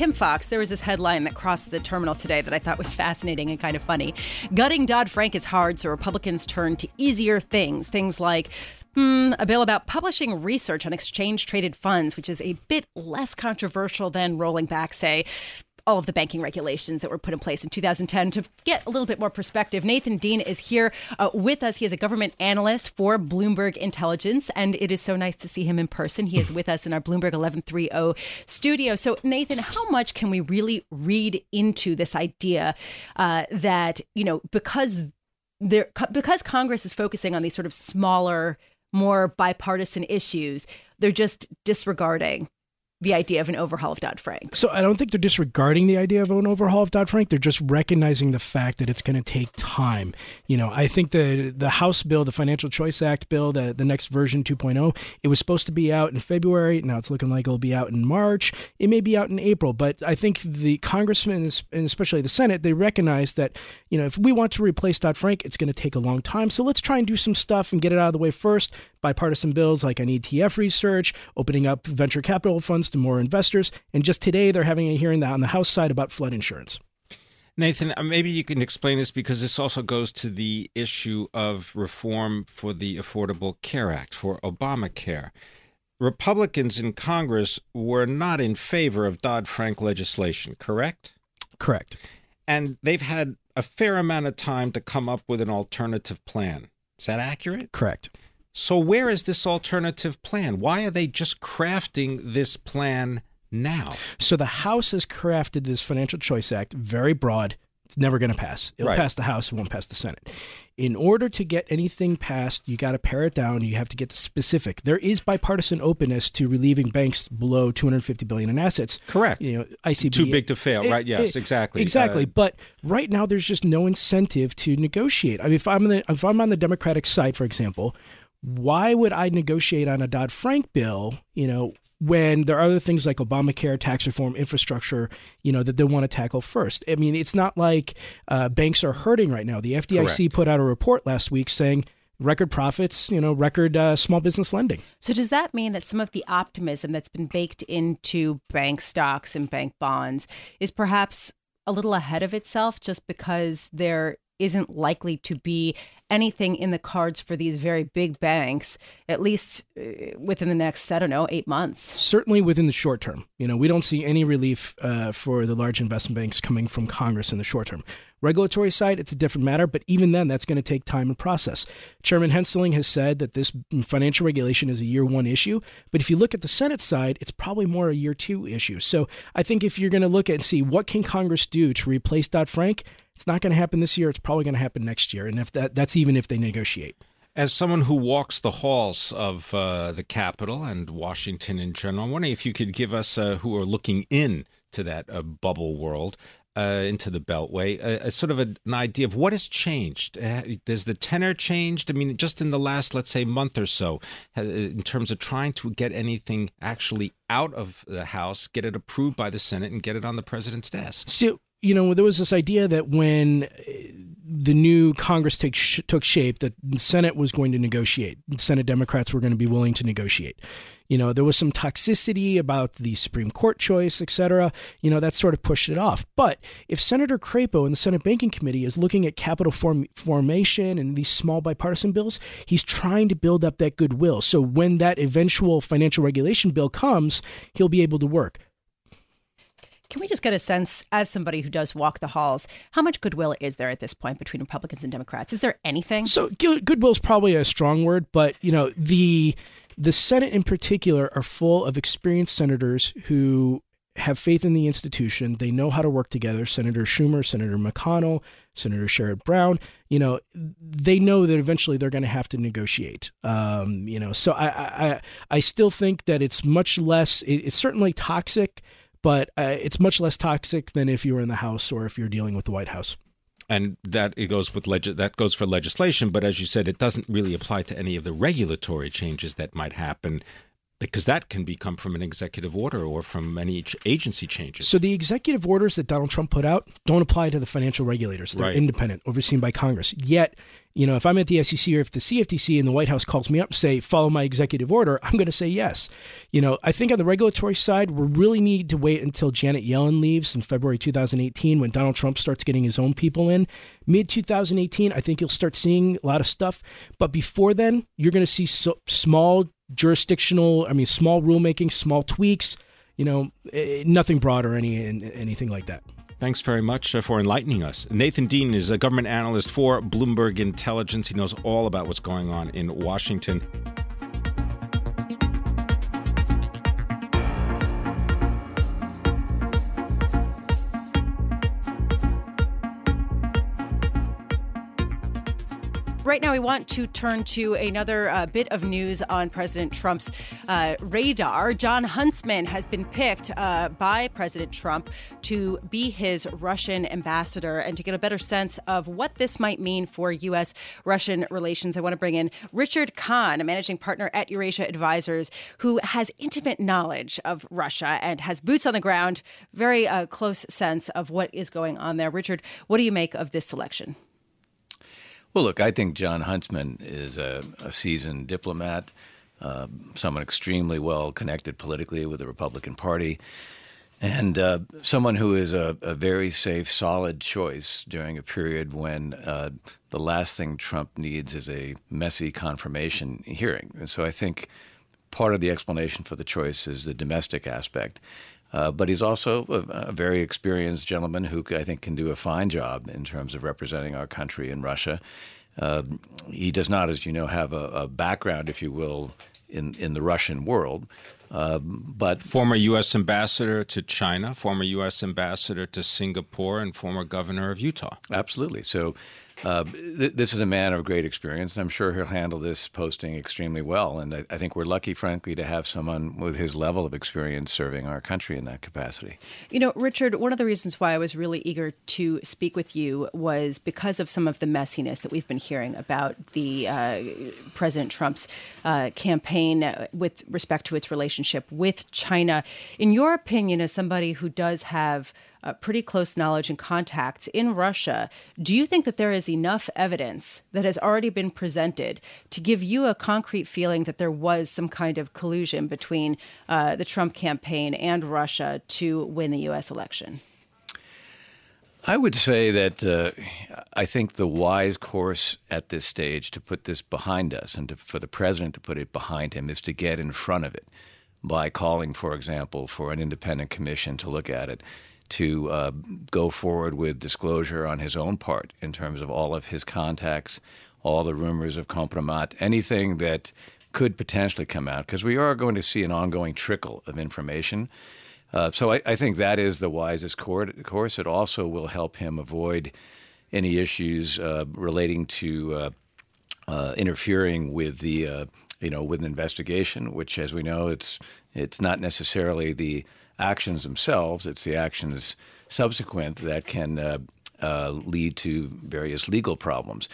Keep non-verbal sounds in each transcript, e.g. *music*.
Pimm Fox, there was this headline that crossed the terminal today that I thought was fascinating and kind of funny. Gutting Dodd Frank is hard, so Republicans turn to easier things. Things like Hmm, a bill about publishing research on exchange traded funds, which is a bit less controversial than rolling back, say, all of the banking regulations that were put in place in 2010 to get a little bit more perspective. Nathan Dean is here uh, with us. He is a government analyst for Bloomberg Intelligence, and it is so nice to see him in person. He is *laughs* with us in our Bloomberg 1130 studio. So, Nathan, how much can we really read into this idea uh, that, you know, because there, because Congress is focusing on these sort of smaller, more bipartisan issues, they're just disregarding the idea of an overhaul of Dodd Frank. So I don't think they're disregarding the idea of an overhaul of Dodd Frank. They're just recognizing the fact that it's going to take time. You know, I think the the House bill, the Financial Choice Act bill, the, the next version 2.0, it was supposed to be out in February. Now it's looking like it'll be out in March. It may be out in April, but I think the congressmen and especially the Senate, they recognize that, you know, if we want to replace Dodd Frank, it's going to take a long time. So let's try and do some stuff and get it out of the way first. Bipartisan bills like on ETF research, opening up venture capital funds to more investors. And just today, they're having a hearing on the House side about flood insurance. Nathan, uh, maybe you can explain this because this also goes to the issue of reform for the Affordable Care Act, for Obamacare. Republicans in Congress were not in favor of Dodd Frank legislation, correct? Correct. And they've had a fair amount of time to come up with an alternative plan. Is that accurate? Correct. So, where is this alternative plan? Why are they just crafting this plan now? So, the House has crafted this Financial Choice Act very broad. It's never going to pass. It'll right. pass the House, it won't pass the Senate. In order to get anything passed, you got to pare it down. You have to get specific. There is bipartisan openness to relieving banks below 250 billion in assets. Correct. You know, ICB too big to fail. It, right? Yes, it, exactly. Exactly. Uh, but right now, there's just no incentive to negotiate. I mean, if I'm the, if I'm on the Democratic side, for example, why would I negotiate on a Dodd Frank bill, you know, when there are other things like Obamacare, tax reform, infrastructure, you know, that they want to tackle first? I mean, it's not like uh, banks are hurting right now. The FDIC Correct. put out a report last week saying record profits, you know, record uh, small business lending. So does that mean that some of the optimism that's been baked into bank stocks and bank bonds is perhaps a little ahead of itself just because there isn't likely to be anything in the cards for these very big banks, at least uh, within the next, I don't know, eight months. Certainly within the short term. You know, we don't see any relief uh, for the large investment banks coming from Congress in the short term. Regulatory side, it's a different matter, but even then, that's going to take time and process. Chairman Hensarling has said that this financial regulation is a year one issue, but if you look at the Senate side, it's probably more a year two issue. So I think if you're going to look at and see what can Congress do to replace Dodd Frank, it's not going to happen this year. It's probably going to happen next year, and if that that's even if they negotiate. As someone who walks the halls of uh, the Capitol and Washington in general, I'm wondering if you could give us, uh, who are looking in to that uh, bubble world, uh, into the Beltway, a, a sort of a, an idea of what has changed. Uh, Does the tenor changed? I mean, just in the last, let's say, month or so, uh, in terms of trying to get anything actually out of the House, get it approved by the Senate, and get it on the president's desk. So you know, there was this idea that when uh, the new Congress take, sh- took shape, that the Senate was going to negotiate. Senate Democrats were going to be willing to negotiate. You know, there was some toxicity about the Supreme Court choice, et cetera. You know, that sort of pushed it off. But if Senator Crapo in the Senate Banking Committee is looking at capital form- formation and these small bipartisan bills, he's trying to build up that goodwill. So when that eventual financial regulation bill comes, he'll be able to work. Can we just get a sense, as somebody who does walk the halls, how much goodwill is there at this point between Republicans and Democrats? Is there anything? So goodwill is probably a strong word, but you know the the Senate in particular are full of experienced senators who have faith in the institution. They know how to work together. Senator Schumer, Senator McConnell, Senator Sherrod Brown. You know, they know that eventually they're going to have to negotiate. Um, you know, so I, I I still think that it's much less. It, it's certainly toxic but uh, it's much less toxic than if you were in the House or if you're dealing with the White House. and that it goes with leg- that goes for legislation. But as you said, it doesn't really apply to any of the regulatory changes that might happen because that can become from an executive order or from any agency changes. So the executive orders that Donald Trump put out don't apply to the financial regulators. They're Right. independent, overseen by Congress. Yet, you know, if I'm at the SEC or if the CFTC and the White House calls me up and say, follow my executive order, I'm going to say yes. You know, I think on the regulatory side, we really need to wait until Janet Yellen leaves in February 2018 when Donald Trump starts getting his own people in. Mid 2018, I think you'll start seeing a lot of stuff. But before then, you're going to see so, small jurisdictional, I mean, small rulemaking, small tweaks, you know, eh, nothing broad or any, anything like that. Thanks very much uh, for enlightening us. Nathan Dean is a government analyst for Bloomberg Intelligence. He knows all about what's going on in Washington. Right now, we want to turn to another uh, bit of news on President Trump's uh, radar. Jon Huntsman has been picked uh, by President Trump to be his Russian ambassador and to get a better sense of what this might mean for U.S. Russian relations. I want to bring in Richard Conn, a managing partner at Eurasia Advisors, who has intimate knowledge of Russia and has boots on the ground, very uh, close sense of what is going on there. Richard, what do you make of this selection? Well, look, I think Jon Huntsman is a, a seasoned diplomat, uh, someone extremely well connected politically with the Republican Party, and uh, someone who is a, a, very safe, solid choice during a period when uh, the last thing Trump needs is a messy confirmation hearing. And so I think part of the explanation for the choice is the domestic aspect. Uh, but he's also a, a, very experienced gentleman who I think can do a fine job in terms of representing our country in Russia. Uh, he does not, as you know, have a, a, background, if you will, in, in the Russian world. Uh, but former U.S. ambassador to China, former U.S. ambassador to Singapore, and former governor of Utah. Absolutely. So uh, th- this is a man of great experience, and I'm sure he'll handle this posting extremely well. And I, I, think we're lucky, frankly, to have someone with his level of experience serving our country in that capacity. You know, Richard, one of the reasons why I was really eager to speak with you was because of some of the messiness that we've been hearing about the uh, President Trump's uh, campaign with respect to its relationship with China. In your opinion, as somebody who does have uh, pretty close knowledge and contacts in Russia. Do you think that there is enough evidence that has already been presented to give you a concrete feeling that there was some kind of collusion between uh, the Trump campaign and Russia to win the U.S. election? I would say that uh, I think the wise course at this stage to put this behind us and to, for the president to put it behind him is to get in front of it by calling, for example, for an independent commission to look at it to uh, go forward with disclosure on his own part in terms of all of his contacts, all the rumors of compromat, anything that could potentially come out, because we are going to see an ongoing trickle of information. Uh, so I, I, think that is the wisest course. It also will help him avoid any issues uh, relating to uh, uh interfering with the uh, you know with an investigation, which, as we know, it's it's not necessarily the actions themselves, it's the actions subsequent that can uh, uh, lead to various legal problems.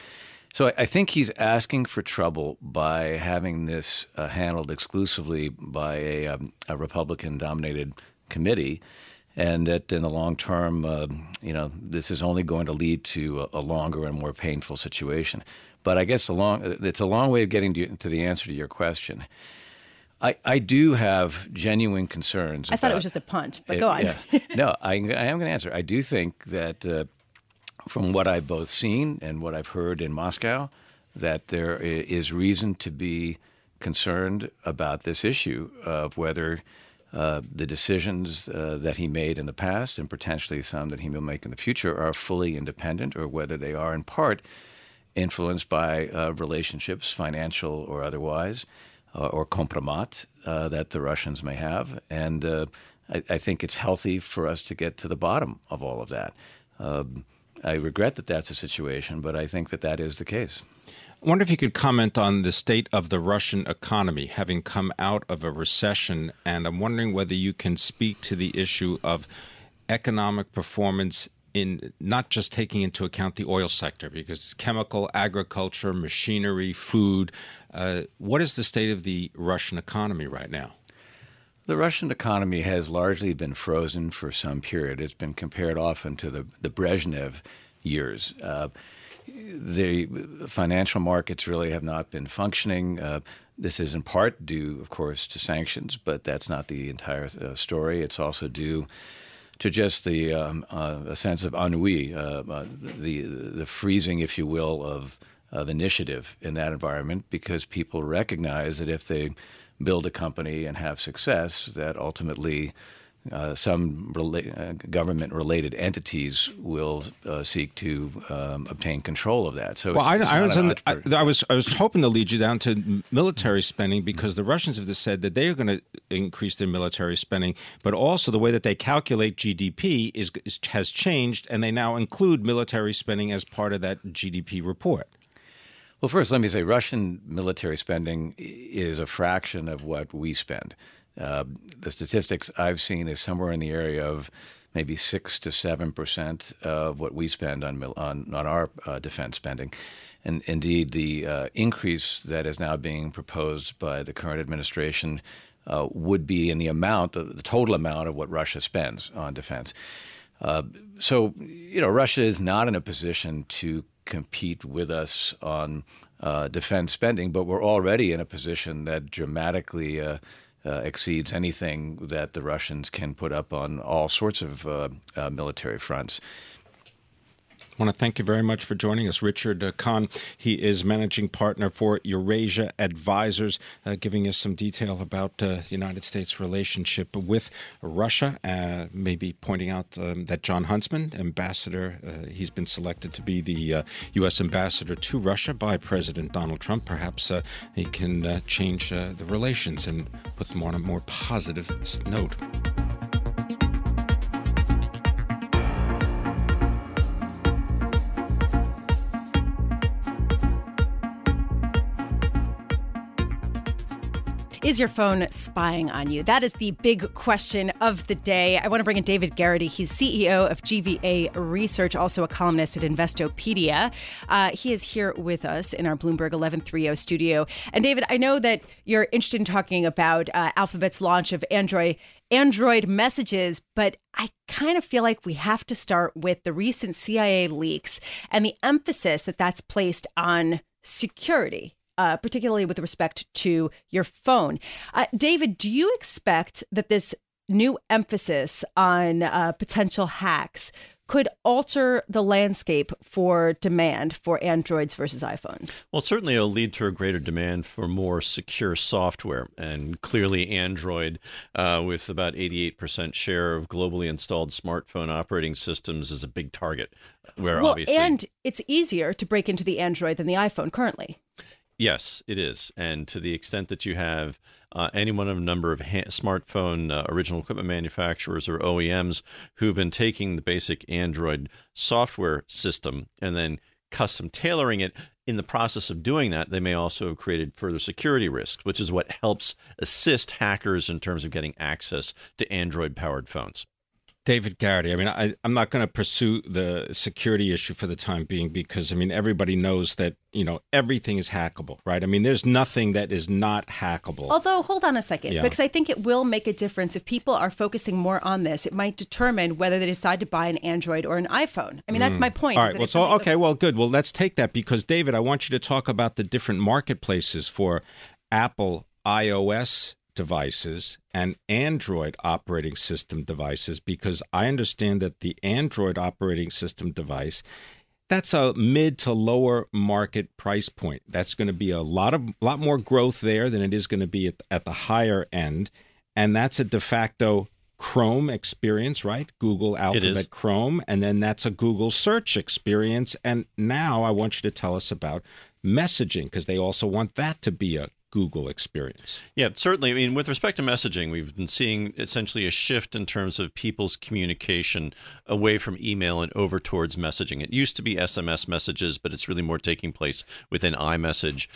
So I, think he's asking for trouble by having this uh, handled exclusively by a, um, a Republican-dominated committee, and that in the long term, uh, you know, this is only going to lead to a, a, longer and more painful situation. But I guess a long, it's a long way of getting to, to the answer to your question. I, I do have genuine concerns. I thought it was just a punt, but it, go on. Yeah. *laughs* no, I, I am going to answer. I do think that uh, from what I've both seen and what I've heard in Moscow, that there is reason to be concerned about this issue of whether uh, the decisions uh, that he made in the past and potentially some that he will make in the future are fully independent or whether they are in part influenced by uh, relationships, financial or otherwise or compromat uh, that the Russians may have. And uh, I, I, think it's healthy for us to get to the bottom of all of that. Um, I regret that that's a situation, but I think that that is the case. I wonder if you could comment on the state of the Russian economy, having come out of a recession, and I'm wondering whether you can speak to the issue of economic performance in not just taking into account the oil sector because it's chemical, agriculture, machinery, food. Uh, what is the state of the Russian economy right now? The Russian economy has largely been frozen for some period. It's been compared often to the, the Brezhnev years. Uh, the financial markets really have not been functioning. Uh, this is in part due, of course, to sanctions, but that's not the entire uh, story. It's also due to just the um, uh, a sense of ennui, uh, uh, the the freezing, if you will, of of initiative in that environment, because people recognize that if they build a company and have success, that ultimately uh, some rela- uh, government related entities will uh, seek to um, obtain control of that. So, well, I, I, was I, I, was I was hoping to lead you down to military spending because the Russians have said that they are going to increase their military spending, but also the way that they calculate GDP is, is has changed, and they now include military spending as part of that GDP report. Well, first, let me say Russian military spending is a fraction of what we spend. Uh, the statistics I've seen is somewhere in the area of maybe six to seven percent of what we spend on on, on our uh, defense spending. And indeed, the uh, increase that is now being proposed by the current administration uh, would be in the amount, the total amount of what Russia spends on defense. Uh, so, you know, Russia is not in a position to compete with us on uh, defense spending, but we're already in a position that dramatically uh, exceeds anything that the Russians can put up on all sorts of uh, uh, military fronts. I want to thank you very much for joining us, Richard uh, Conn. He is managing partner for Eurasia Advisors, uh, giving us some detail about uh, the United States' relationship with Russia. Uh, maybe pointing out um, that Jon Huntsman, ambassador, uh, he's been selected to be the U.S. Uh, ambassador to Russia by President Donald Trump. Perhaps he can change the relations and put them on a more positive note. Is your phone spying on you? That is the big question of the day. I want to bring in David Garrity. He's CEO of GVA Research, also a columnist at Investopedia. Uh, he is here with us in our Bloomberg 1130 studio. And David, I know that you're interested in talking about uh, Alphabet's launch of Android Android messages, but I kind of feel like we have to start with the recent CIA leaks and the emphasis that that's placed on security uh, particularly with respect to your phone. Uh, David, do you expect that this new emphasis on uh, potential hacks could alter the landscape for demand for Androids versus iPhones? Well, certainly it'll lead to a greater demand for more secure software. And clearly, Android, uh, with about 88% share of globally installed smartphone operating systems, is a big target. Where well, obviously... and it's easier to break into the Android than the iPhone currently. Yes, it is. And to the extent that you have uh, any one of a number of ha- smartphone uh, original equipment manufacturers or OEMs who've been taking the basic Android software system and then custom tailoring it, in the process of doing that, they may also have created further security risks, which is what helps assist hackers in terms of getting access to Android powered phones. David Garrity. I mean, I, am not going to pursue the security issue for the time being because, I mean, everybody knows that, you know, everything is hackable, right? I mean, there's nothing that is not hackable. Although, hold on a second, yeah. because I think it will make a difference. If people are focusing more on this, it might determine whether they decide to buy an Android or an iPhone. I mean, that's mm. my point. All right. Well, so, okay, well, good. Well, let's take that because, David, I want you to talk about the different marketplaces for Apple iOS devices and Android operating system devices because I understand that the Android operating system device that's a mid to lower market price point. That's going to be a lot of lot more growth there than it is going to be at, at the higher end, and that's a de facto Chrome experience, right? Google Alphabet Chrome, and then that's a Google search experience. And now I want you to tell us about messaging because they also want that to be a Google experience. Yeah, certainly. I mean, with respect to messaging, we've been seeing essentially a shift in terms of people's communication away from email and over towards messaging. It used to be SMS messages, but it's really more taking place within iMessage.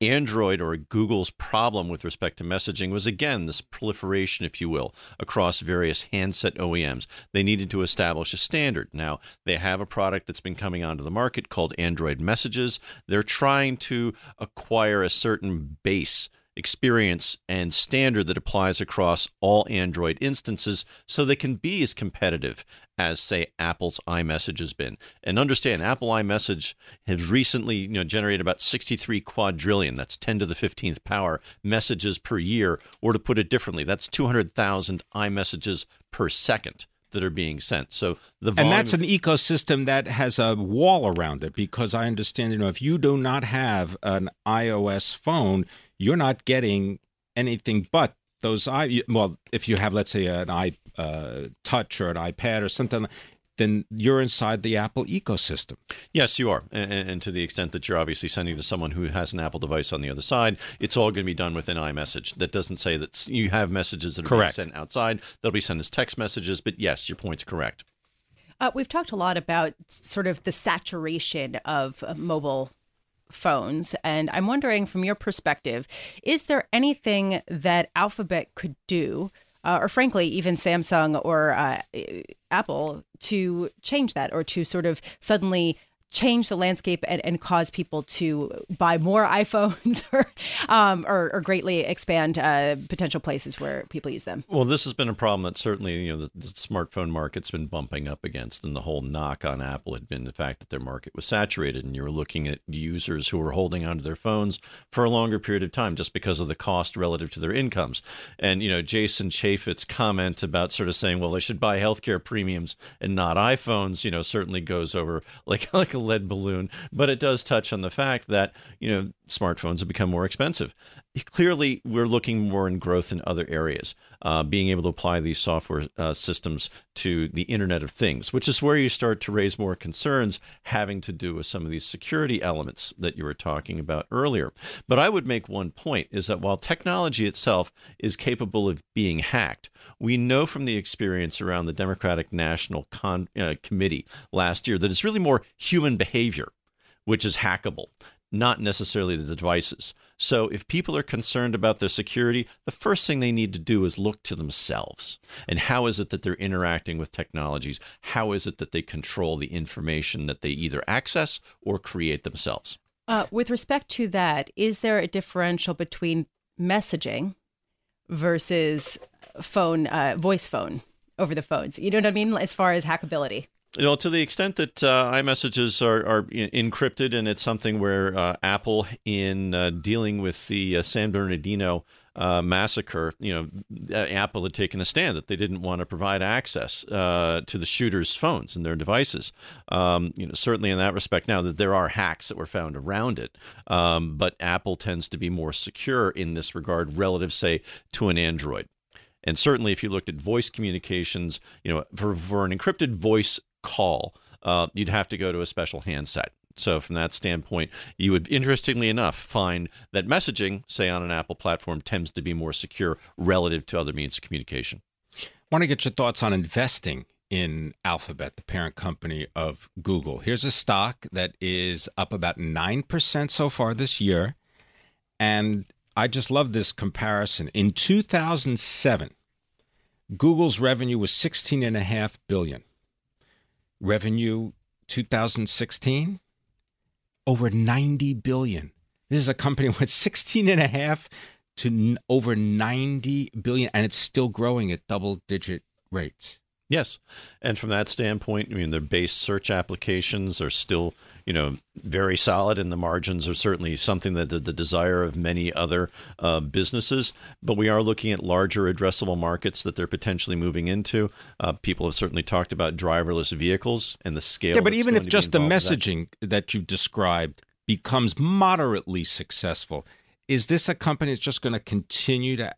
Android or Google's problem with respect to messaging was again this proliferation, if you will, across various handset OEMs. They needed to establish a standard. Now, they have a product that's been coming onto the market called Android Messages. They're trying to acquire a certain base experience and standard that applies across all Android instances so they can be as competitive as say Apple's iMessage has been. And understand Apple iMessage has recently, you know, generated about 63 quadrillion, that's 10 to the 15th power messages per year, or to put it differently, that's 200,000 iMessages per second that are being sent. So the and that's an ecosystem that has a wall around it because I understand you know if you do not have an iOS phone, you're not getting anything but those i well if you have let's say an i uh, touch or an ipad or something then you're inside the Apple ecosystem. Yes, you are. And, and, to the extent that you're obviously sending to someone who has an Apple device on the other side, it's all going to be done within iMessage. That doesn't say that you have messages that are correct. being sent outside. They'll be sent as text messages. But yes, your point's correct. Uh, we've talked a lot about sort of the saturation of uh, mobile phones. And I'm wondering, from your perspective, is there anything that Alphabet could do, uh, or frankly, even Samsung or uh, Apple, to change that or to sort of suddenly change the landscape and, and cause people to buy more *laughs* iPhones or, um, or, or, greatly expand uh, potential places where people use them? Well, this has been a problem that certainly you know the, the, smartphone market's been bumping up against, and the whole knock on Apple had been the fact that their market was saturated, and you were looking at users who were holding onto their phones for a longer period of time just because of the cost relative to their incomes. And you know, Jason Chaffetz's comment about sort of saying, well, they should buy healthcare premiums and not iPhones, you know, certainly goes over like *laughs* like a lead balloon, but it does touch on the fact that, you know, smartphones have become more expensive. Clearly, we're looking more in growth in other areas, uh, being able to apply these software uh, systems to the Internet of Things, which is where you start to raise more concerns having to do with some of these security elements that you were talking about earlier. But I would make one point is that while technology itself is capable of being hacked, we know from the experience around the Democratic National Con- uh, Committee last year that it's really more human behavior which is hackable not necessarily the devices. So if people are concerned about their security, the first thing they need to do is look to themselves. And how is it that they're interacting with technologies? How is it that they control the information that they either access or create themselves? Uh, with respect to that, is there a differential between messaging versus phone, uh, voice phone over the phones? You know what I mean? As far as hackability you know, to the extent that uh, iMessages are, are encrypted, and it's something where uh, Apple, in uh, dealing with the uh, San Bernardino uh, massacre, you know, Apple had taken a stand that they didn't want to provide access uh, to the shooters' phones and their devices. Um, you know, certainly in that respect, now that there are hacks that were found around it, um, but Apple tends to be more secure in this regard relative, say, to an Android. And certainly, if you looked at voice communications, you know, for, for an encrypted voice call, uh, you'd have to go to a special handset. So, from that standpoint, you would, interestingly enough, find that messaging, say on an Apple platform, tends to be more secure relative to other means of communication. I want to get your thoughts on investing in Alphabet, the parent company of Google. Here's a stock that is up about 9% so far this year. And I just love this comparison. In 2007, Google's revenue was 16.5 billion revenue 2016 over 90 billion. This is a company *laughs* with 16 and a half to over 90 billion and it's still growing at double digit rates. Yes. And from that standpoint, I mean, their base search applications are still, you know, very solid, and the margins are certainly something that the, the desire of many other uh, businesses. But we are looking at larger addressable markets that they're potentially moving into. Uh, people have certainly talked about driverless vehicles and the scale. Yeah, but even if just the messaging that. that you described becomes moderately successful, is this a company that's just going to continue to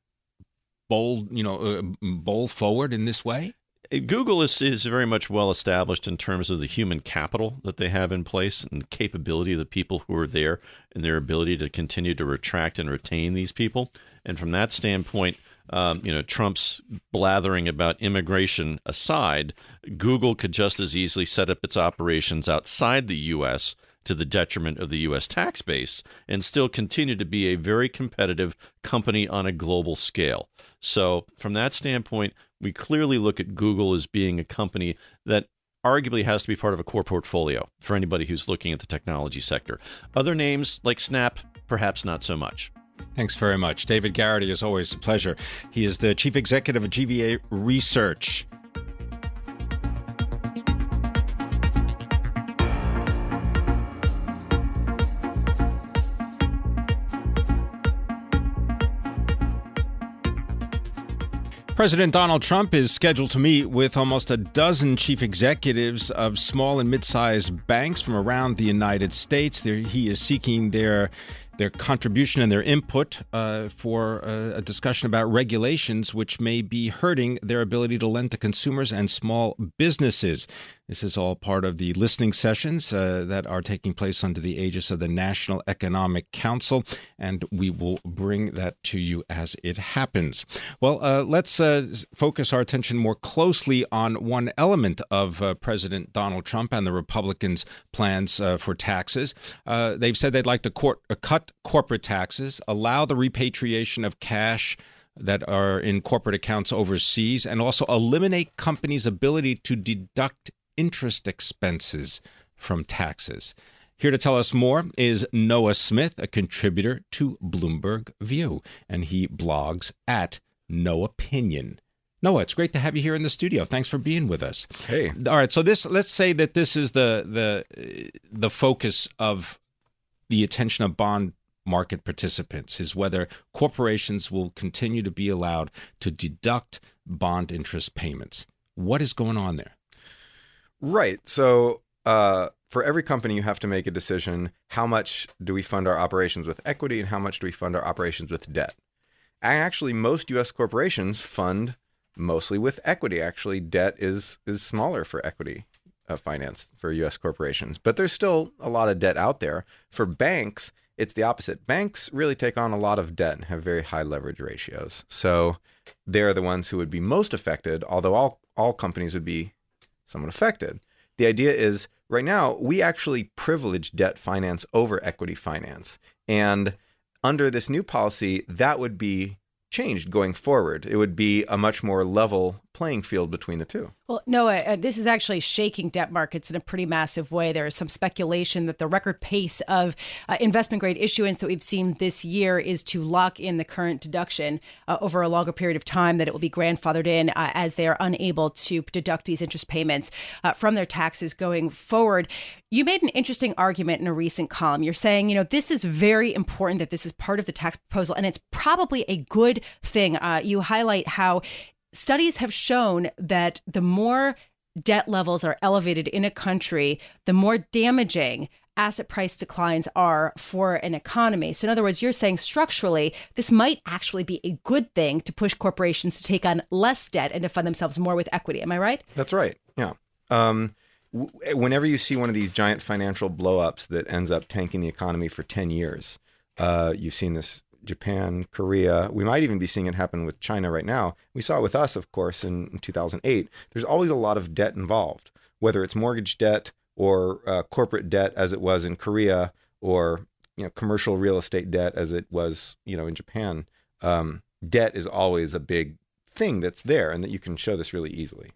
bowl, you know, uh, bowl forward in this way? Google is, is very much well established in terms of the human capital that they have in place and the capability of the people who are there and their ability to continue to attract and retain these people. And from that standpoint, um, you know, Trump's blathering about immigration aside, Google could just as easily set up its operations outside the U.S to the detriment of the U.S. tax base and still continue to be a very competitive company on a global scale. So, from that standpoint, we clearly look at Google as being a company that arguably has to be part of a core portfolio for anybody who's looking at the technology sector. Other names like Snap, perhaps not so much. Thanks very much. David Garrity, is always a pleasure. He is the chief executive of GVA Research. President Donald Trump is scheduled to meet with almost a dozen chief executives of small and mid sized banks from around the United States. There, he is seeking their their contribution and their input uh, for uh, a discussion about regulations which may be hurting their ability to lend to consumers and small businesses. This is all part of the listening sessions uh, that are taking place under the aegis of the National Economic Council, and we will bring that to you as it happens. Well, uh, let's uh, focus our attention more closely on one element of uh, President Donald Trump and the Republicans' plans uh, for taxes. Uh, they've said they'd like to court, cut corporate taxes, allow the repatriation of cash that are in corporate accounts overseas, and also eliminate companies' ability to deduct interest expenses from taxes. Here to tell us more is Noah Smith, a contributor to Bloomberg View, and he blogs at Noahpinion. Noah, it's great to have you here in the studio. Thanks for being with us. Hey. All right, so this let's say that this is the the the focus of the attention of bond market participants is whether corporations will continue to be allowed to deduct bond interest payments. What is going on there? Right. So, uh, for every company, you have to make a decision how much do we fund our operations with equity and how much do we fund our operations with debt? And actually, most US corporations fund mostly with equity. Actually, debt is, is smaller for equity uh, finance for US corporations, but there's still a lot of debt out there. For banks, it's the opposite. Banks really take on a lot of debt and have very high leverage ratios. So they're the ones who would be most affected, although all, all companies would be somewhat affected. The idea is right now, we actually privilege debt finance over equity finance. And under this new policy, that would be changed going forward. It would be a much more level playing field between the two. Well, Noah, uh, this is actually shaking debt markets in a pretty massive way. There is some speculation that the record pace of uh, investment grade issuance that we've seen this year is to lock in the current deduction uh, over a longer period of time, that it will be grandfathered in uh, as they are unable to deduct these interest payments uh, from their taxes going forward. You made an interesting argument in a recent column. You're saying, you know, this is very important that this is part of the tax proposal, and it's probably a good thing. Uh, you highlight how studies have shown that the more debt levels are elevated in a country, the more damaging asset price declines are for an economy. So, in other words, you're saying structurally, this might actually be a good thing to push corporations to take on less debt and to fund themselves more with equity. Am I right? That's right. Yeah. Um, w- whenever you see one of these giant financial blowups that ends up tanking the economy for 10 years, uh, you've seen this Japan, Korea. We might even be seeing it happen with China right now. We saw it with us, of course, in, in 2008. There's always a lot of debt involved, whether it's mortgage debt or uh, corporate debt, as it was in Korea, or you know commercial real estate debt, as it was you know in Japan. Um, debt is always a big thing that's there, and that you can show this really easily.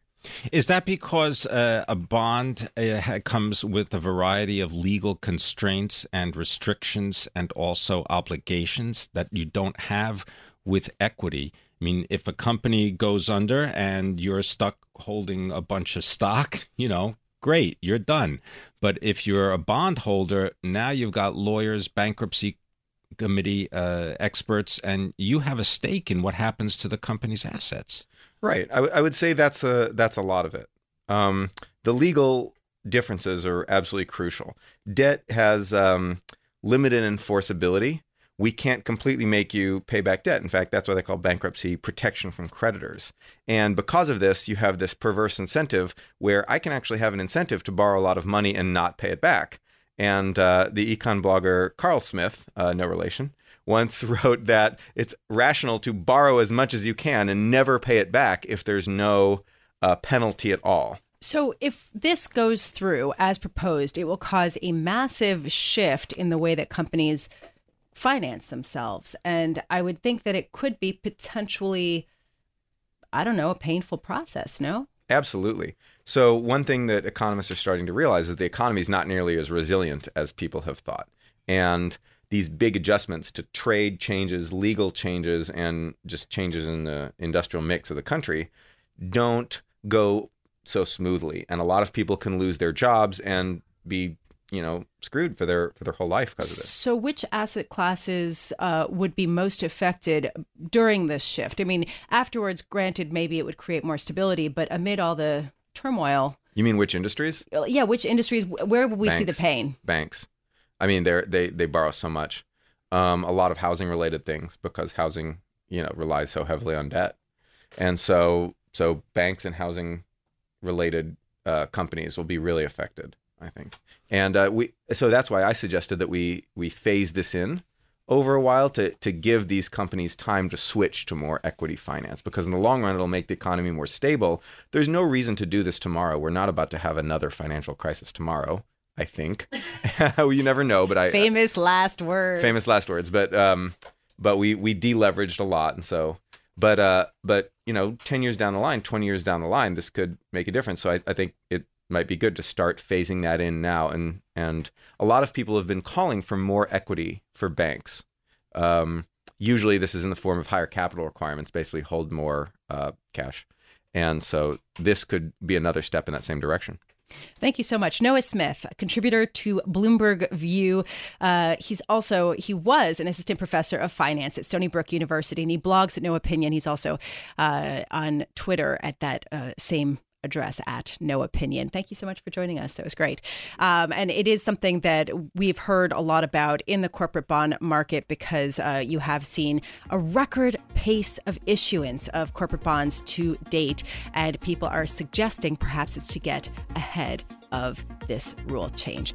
Is that because uh, a bond uh, comes with a variety of legal constraints and restrictions and also obligations that you don't have with equity? I mean, if a company goes under and you're stuck holding a bunch of stock, you know, great, you're done. But if you're a bondholder, now you've got lawyers, bankruptcy committee uh, experts, and you have a stake in what happens to the company's assets. Right. I, w- I would say that's a that's a lot of it. Um, the legal differences are absolutely crucial. Debt has um, limited enforceability. We can't completely make you pay back debt. In fact, that's why they call bankruptcy protection from creditors. And because of this, you have this perverse incentive where I can actually have an incentive to borrow a lot of money and not pay it back. And uh, the econ blogger Karl Smith, uh, no relation, once *laughs* wrote that it's rational to borrow as much as you can and never pay it back if there's no uh, penalty at all. So, if this goes through as proposed, it will cause a massive shift in the way that companies finance themselves. And I would think that it could be potentially, I don't know, a painful process, no? Absolutely. So, one thing that economists are starting to realize is the economy is not nearly as resilient as people have thought. And these big adjustments to trade changes, legal changes, and just changes in the industrial mix of the country don't go so smoothly. And a lot of people can lose their jobs and be you know screwed for their for their whole life because of it. So, which asset classes uh, would be most affected during this shift? I mean, afterwards, granted, maybe it would create more stability, but amid all the turmoil, You mean which industries? yeah, which industries? Where would we see the pain? Banks. I mean, they they they borrow so much. Um, a lot of housing related things because housing, you know, relies so heavily on debt, and so so banks and housing related uh, companies will be really affected. I think, and uh, we so that's why I suggested that we we phase this in over a while to to give these companies time to switch to more equity finance because in the long run it'll make the economy more stable. There's no reason to do this tomorrow. We're not about to have another financial crisis tomorrow. I think *laughs* you never know, but I Famous last words. famous last words. But um, but we we deleveraged a lot, and so but uh, but you know, ten years down the line, twenty years down the line, this could make a difference. So I, I think it might be good to start phasing that in now. And and a lot of people have been calling for more equity for banks. Um, usually, this is in the form of higher capital requirements, basically hold more uh, cash. And so this could be another step in that same direction. Thank you so much. Noah Smith, a contributor to Bloomberg View. Uh, he's also, he was an assistant professor of finance at Stony Brook University, and he blogs at Noahpinion. He's also uh, on Twitter at that uh, same address at Noahpinion. Thank you so much for joining us. That was great. Um, and it is something that we've heard a lot about in the corporate bond market because uh, you have seen a record pace of issuance of corporate bonds to date and people are suggesting perhaps it's to get ahead of this rule change